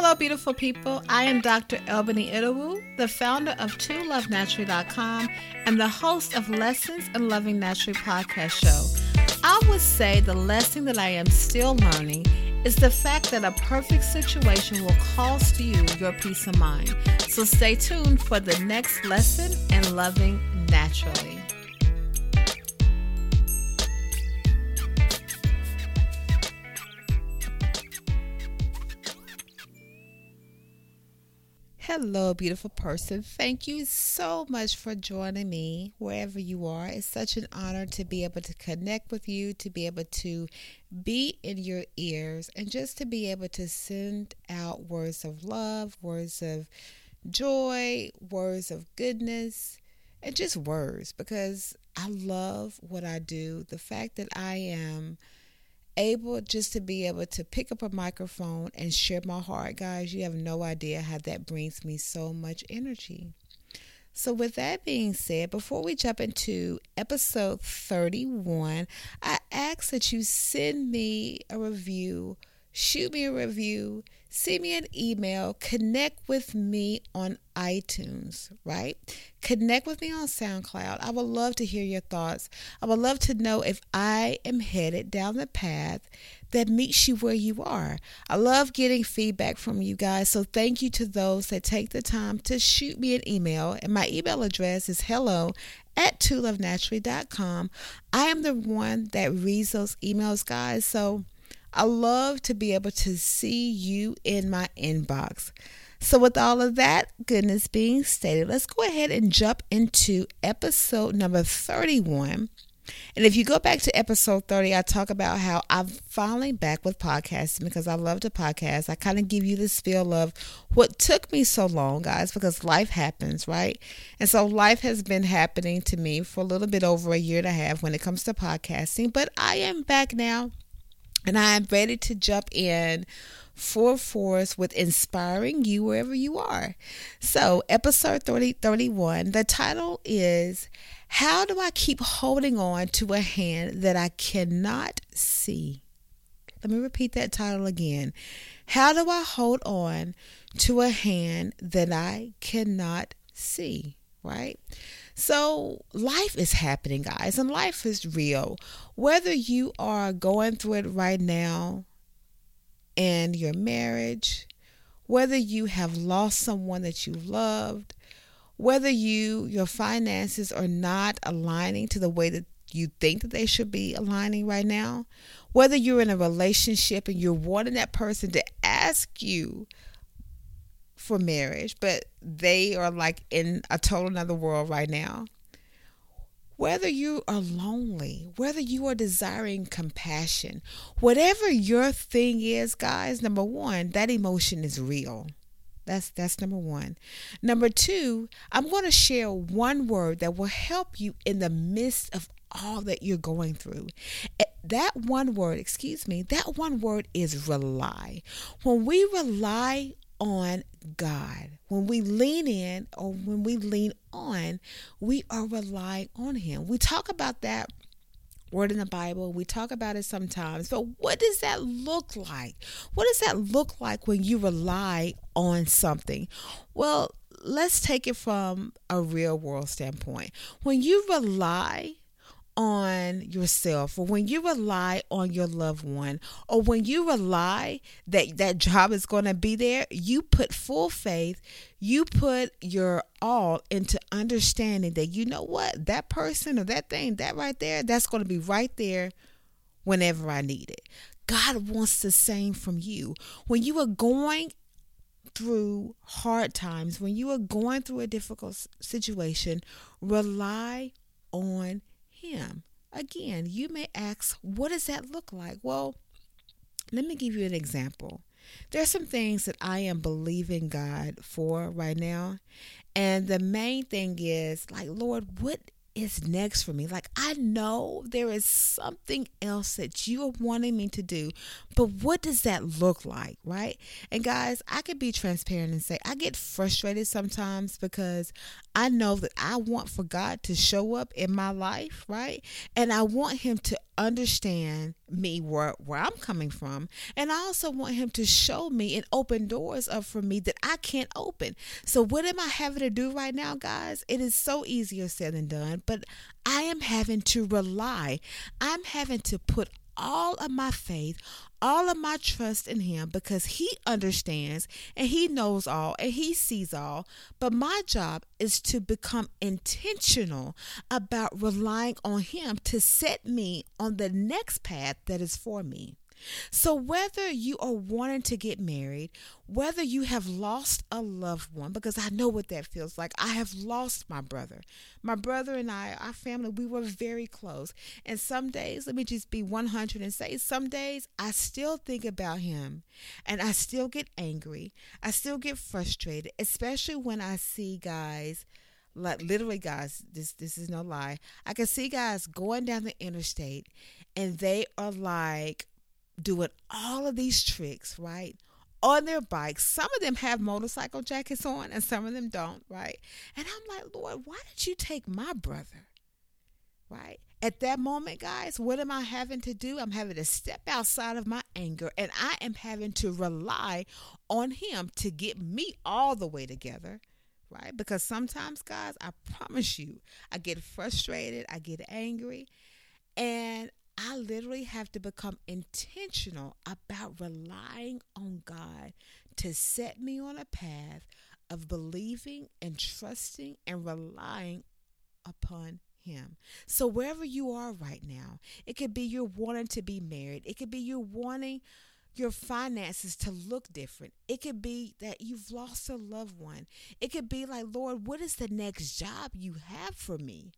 Hello, beautiful people. I am Dr. Albany Idawu, the founder of TwoLoveNaturally.com and the host of Lessons in Loving Naturally podcast show. I would say the lesson that I am still learning is the fact that a perfect situation will cost you your peace of mind. So stay tuned for the next lesson in loving naturally. Hello, beautiful person. Thank you so much for joining me wherever you are. It's such an honor to be able to connect with you, to be able to be in your ears, and just to be able to send out words of love, words of joy, words of goodness, and just words because I love what I do. The fact that I am able just to be able to pick up a microphone and share my heart, guys, you have no idea how that brings me so much energy. So, with that being said, before we jump into episode 31, I ask that you send me a review, shoot me a review, send me an email, connect with me on iTunes, right? Connect with me on SoundCloud. I would love to hear your thoughts. I would love to know if I am headed down the path that meets you where you are. I love getting feedback from you guys. So thank you to those that take the time to shoot me an email. And my email address is hello at twolovenaturally.com. I am the one that reads those emails, guys. So I love to be able to see you in my inbox. So, with all of that goodness being stated, let's go ahead and jump into episode number 31. And if you go back to episode 30, I talk about how I'm finally back with podcasting because I love to podcast. I kind of give you this feel of what took me so long, guys, because life happens, right? And so life has been happening to me for a little bit over a year and a half when it comes to podcasting. But I am back now and I am ready to jump in full force with inspiring you wherever you are. So, episode 30, 31, the title is How Do I Keep Holding On to a Hand That I Cannot See? Let me repeat that title again. How do I hold on to a hand that I cannot see? Right? So, life is happening, guys, and life is real. Whether you are going through it right now in your marriage, whether you have lost someone that you loved, whether you your finances are not aligning to the way that you think that they should be aligning right now, whether you're in a relationship and you're wanting that person to ask you for marriage, but they are like in a total another world right now. Whether you are lonely, whether you are desiring compassion, whatever your thing is, guys, number one, that emotion is real. That's that's number 1. Number 2, I'm going to share one word that will help you in the midst of all that you're going through. Eh, that one word, excuse me, that one word is rely. When we rely on God. When we lean in or when we lean on, we are relying on Him. We talk about that word in the Bible. We talk about it sometimes, but what does that look like? What does that look like when you rely on something? Well, let's take it from a real world standpoint. When you rely on yourself or when you rely on your loved one or when you rely that that job is going to be there you put full faith you put your all into understanding that you know what that person or that thing that right there that's going to be right there whenever i need it. God wants the same from you. When you are going through hard times when you are going through a difficult situation rely on him. Again, you may ask, what does that look like? Well, let me give you an example. There are some things that I am believing God for right now. And the main thing is, like, Lord, what is next for me. Like, I know there is something else that you are wanting me to do, but what does that look like, right? And guys, I can be transparent and say I get frustrated sometimes because I know that I want for God to show up in my life, right? And I want Him to understand me where, where I'm coming from. And I also want him to show me and open doors up for me that I can't open. So, what am I having to do right now, guys? It is so easier said than done, but I am having to rely. I'm having to put all of my faith, all of my trust in Him because He understands and He knows all and He sees all. But my job is to become intentional about relying on Him to set me on the next path that is for me. So, whether you are wanting to get married, whether you have lost a loved one, because I know what that feels like. I have lost my brother. My brother and I, our family, we were very close. And some days, let me just be 100 and say, some days I still think about him and I still get angry. I still get frustrated, especially when I see guys like literally guys this this is no lie i can see guys going down the interstate and they are like doing all of these tricks, right? On their bikes. Some of them have motorcycle jackets on and some of them don't, right? And I'm like, Lord, why did you take my brother? Right? At that moment, guys, what am I having to do? I'm having to step outside of my anger and I am having to rely on Him to get me all the way together right? Because sometimes, guys, I promise you, I get frustrated, I get angry, and I literally have to become intentional about relying on God to set me on a path of believing and trusting and relying upon him. So wherever you are right now, it could be you're wanting to be married. It could be you're wanting your finances to look different. It could be that you've lost a loved one. It could be like, Lord, what is the next job you have for me?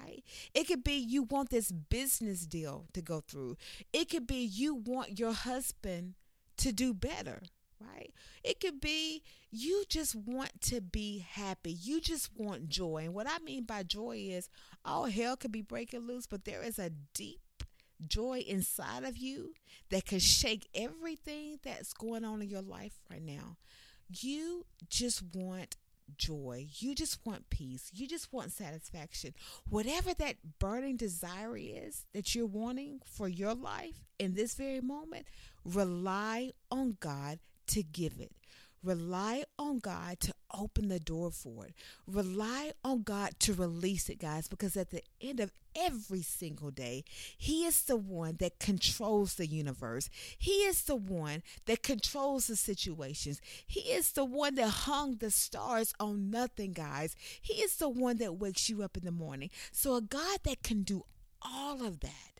Right? It could be you want this business deal to go through. It could be you want your husband to do better, right? It could be you just want to be happy. You just want joy. And what I mean by joy is all hell could be breaking loose, but there is a deep joy inside of you that can shake everything that's going on in your life right now. You just want joy. You just want peace. You just want satisfaction. Whatever that burning desire is that you're wanting for your life in this very moment, rely on God to give it. Rely on God to open the door for it. Rely on God to release it, guys, because at the end of every single day, He is the one that controls the universe. He is the one that controls the situations. He is the one that hung the stars on nothing, guys. He is the one that wakes you up in the morning. So, a God that can do all of that.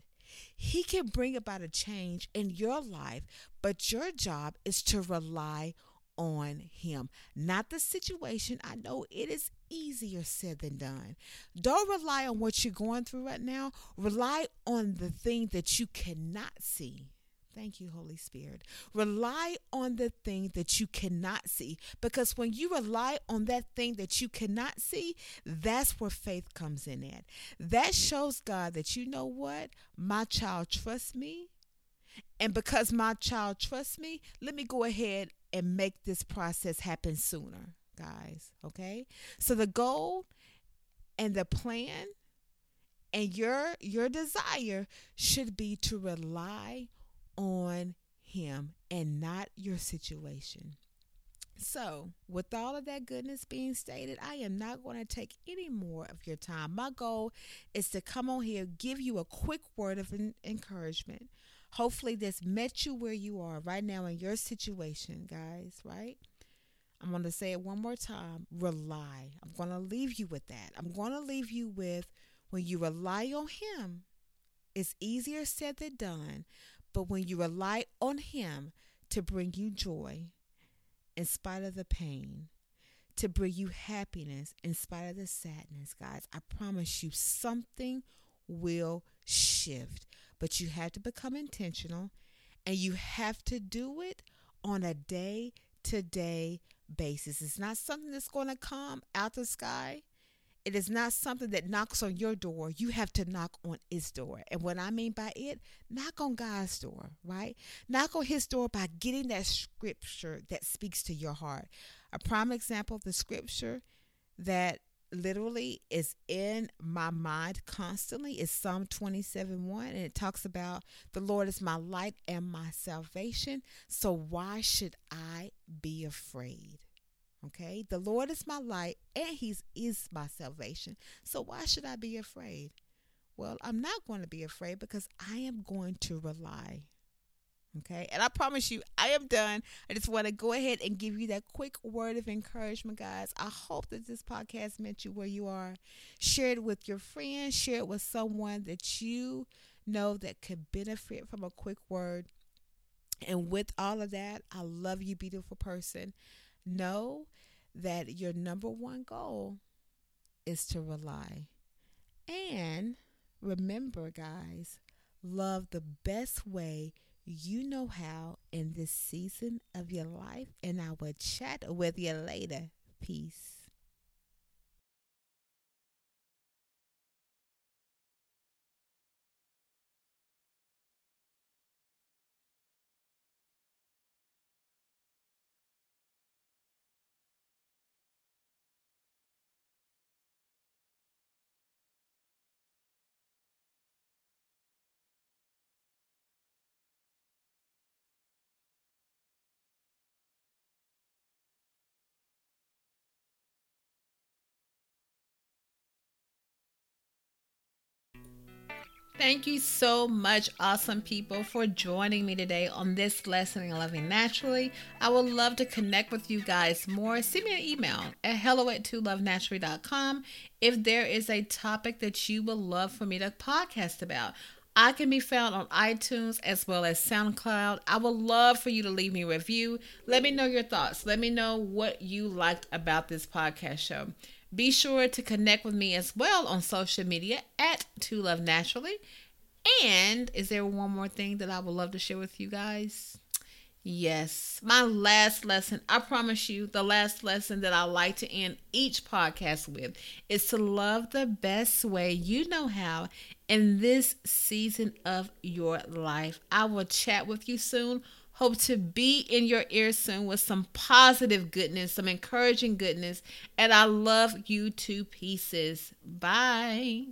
He can bring about a change in your life, but your job is to rely on him, not the situation. I know it is easier said than done. Don't rely on what you're going through right now. Rely on the thing that you cannot see. Thank you, Holy Spirit. Rely on the thing that you cannot see. Because when you rely on that thing that you cannot see, that's where faith comes in at. That shows God that you know what? My child trusts me. And because my child trusts me, let me go ahead and make this process happen sooner, guys. Okay? So the goal and the plan and your your desire should be to rely on him and not your situation. So, with all of that goodness being stated, I am not going to take any more of your time. My goal is to come on here, give you a quick word of encouragement, Hopefully, this met you where you are right now in your situation, guys, right? I'm going to say it one more time rely. I'm going to leave you with that. I'm going to leave you with when you rely on Him, it's easier said than done. But when you rely on Him to bring you joy in spite of the pain, to bring you happiness in spite of the sadness, guys, I promise you something will shift but you have to become intentional and you have to do it on a day to day basis. It's not something that's going to come out the sky. It is not something that knocks on your door. You have to knock on its door. And what I mean by it, knock on God's door, right? Knock on his door by getting that scripture that speaks to your heart. A prime example of the scripture that literally is in my mind constantly is Psalm 27 1. And it talks about the Lord is my light and my salvation. So why should I be afraid? Okay. The Lord is my light and He is my salvation. So why should I be afraid? Well, I'm not going to be afraid because I am going to rely Okay. And I promise you, I am done. I just want to go ahead and give you that quick word of encouragement, guys. I hope that this podcast met you where you are. Share it with your friends, share it with someone that you know that could benefit from a quick word. And with all of that, I love you, beautiful person. Know that your number one goal is to rely. And remember, guys, love the best way you know how in this season of your life, and I will chat with you later. Peace. Thank you so much, awesome people, for joining me today on this lesson in loving naturally. I would love to connect with you guys more. Send me an email at hello at to lovenaturally.com if there is a topic that you would love for me to podcast about. I can be found on iTunes as well as SoundCloud. I would love for you to leave me a review. Let me know your thoughts. Let me know what you liked about this podcast show. Be sure to connect with me as well on social media at To Love Naturally. And is there one more thing that I would love to share with you guys? Yes, my last lesson, I promise you, the last lesson that I like to end each podcast with is to love the best way you know how in this season of your life. I will chat with you soon. Hope to be in your ear soon with some positive goodness, some encouraging goodness. And I love you to pieces. Bye.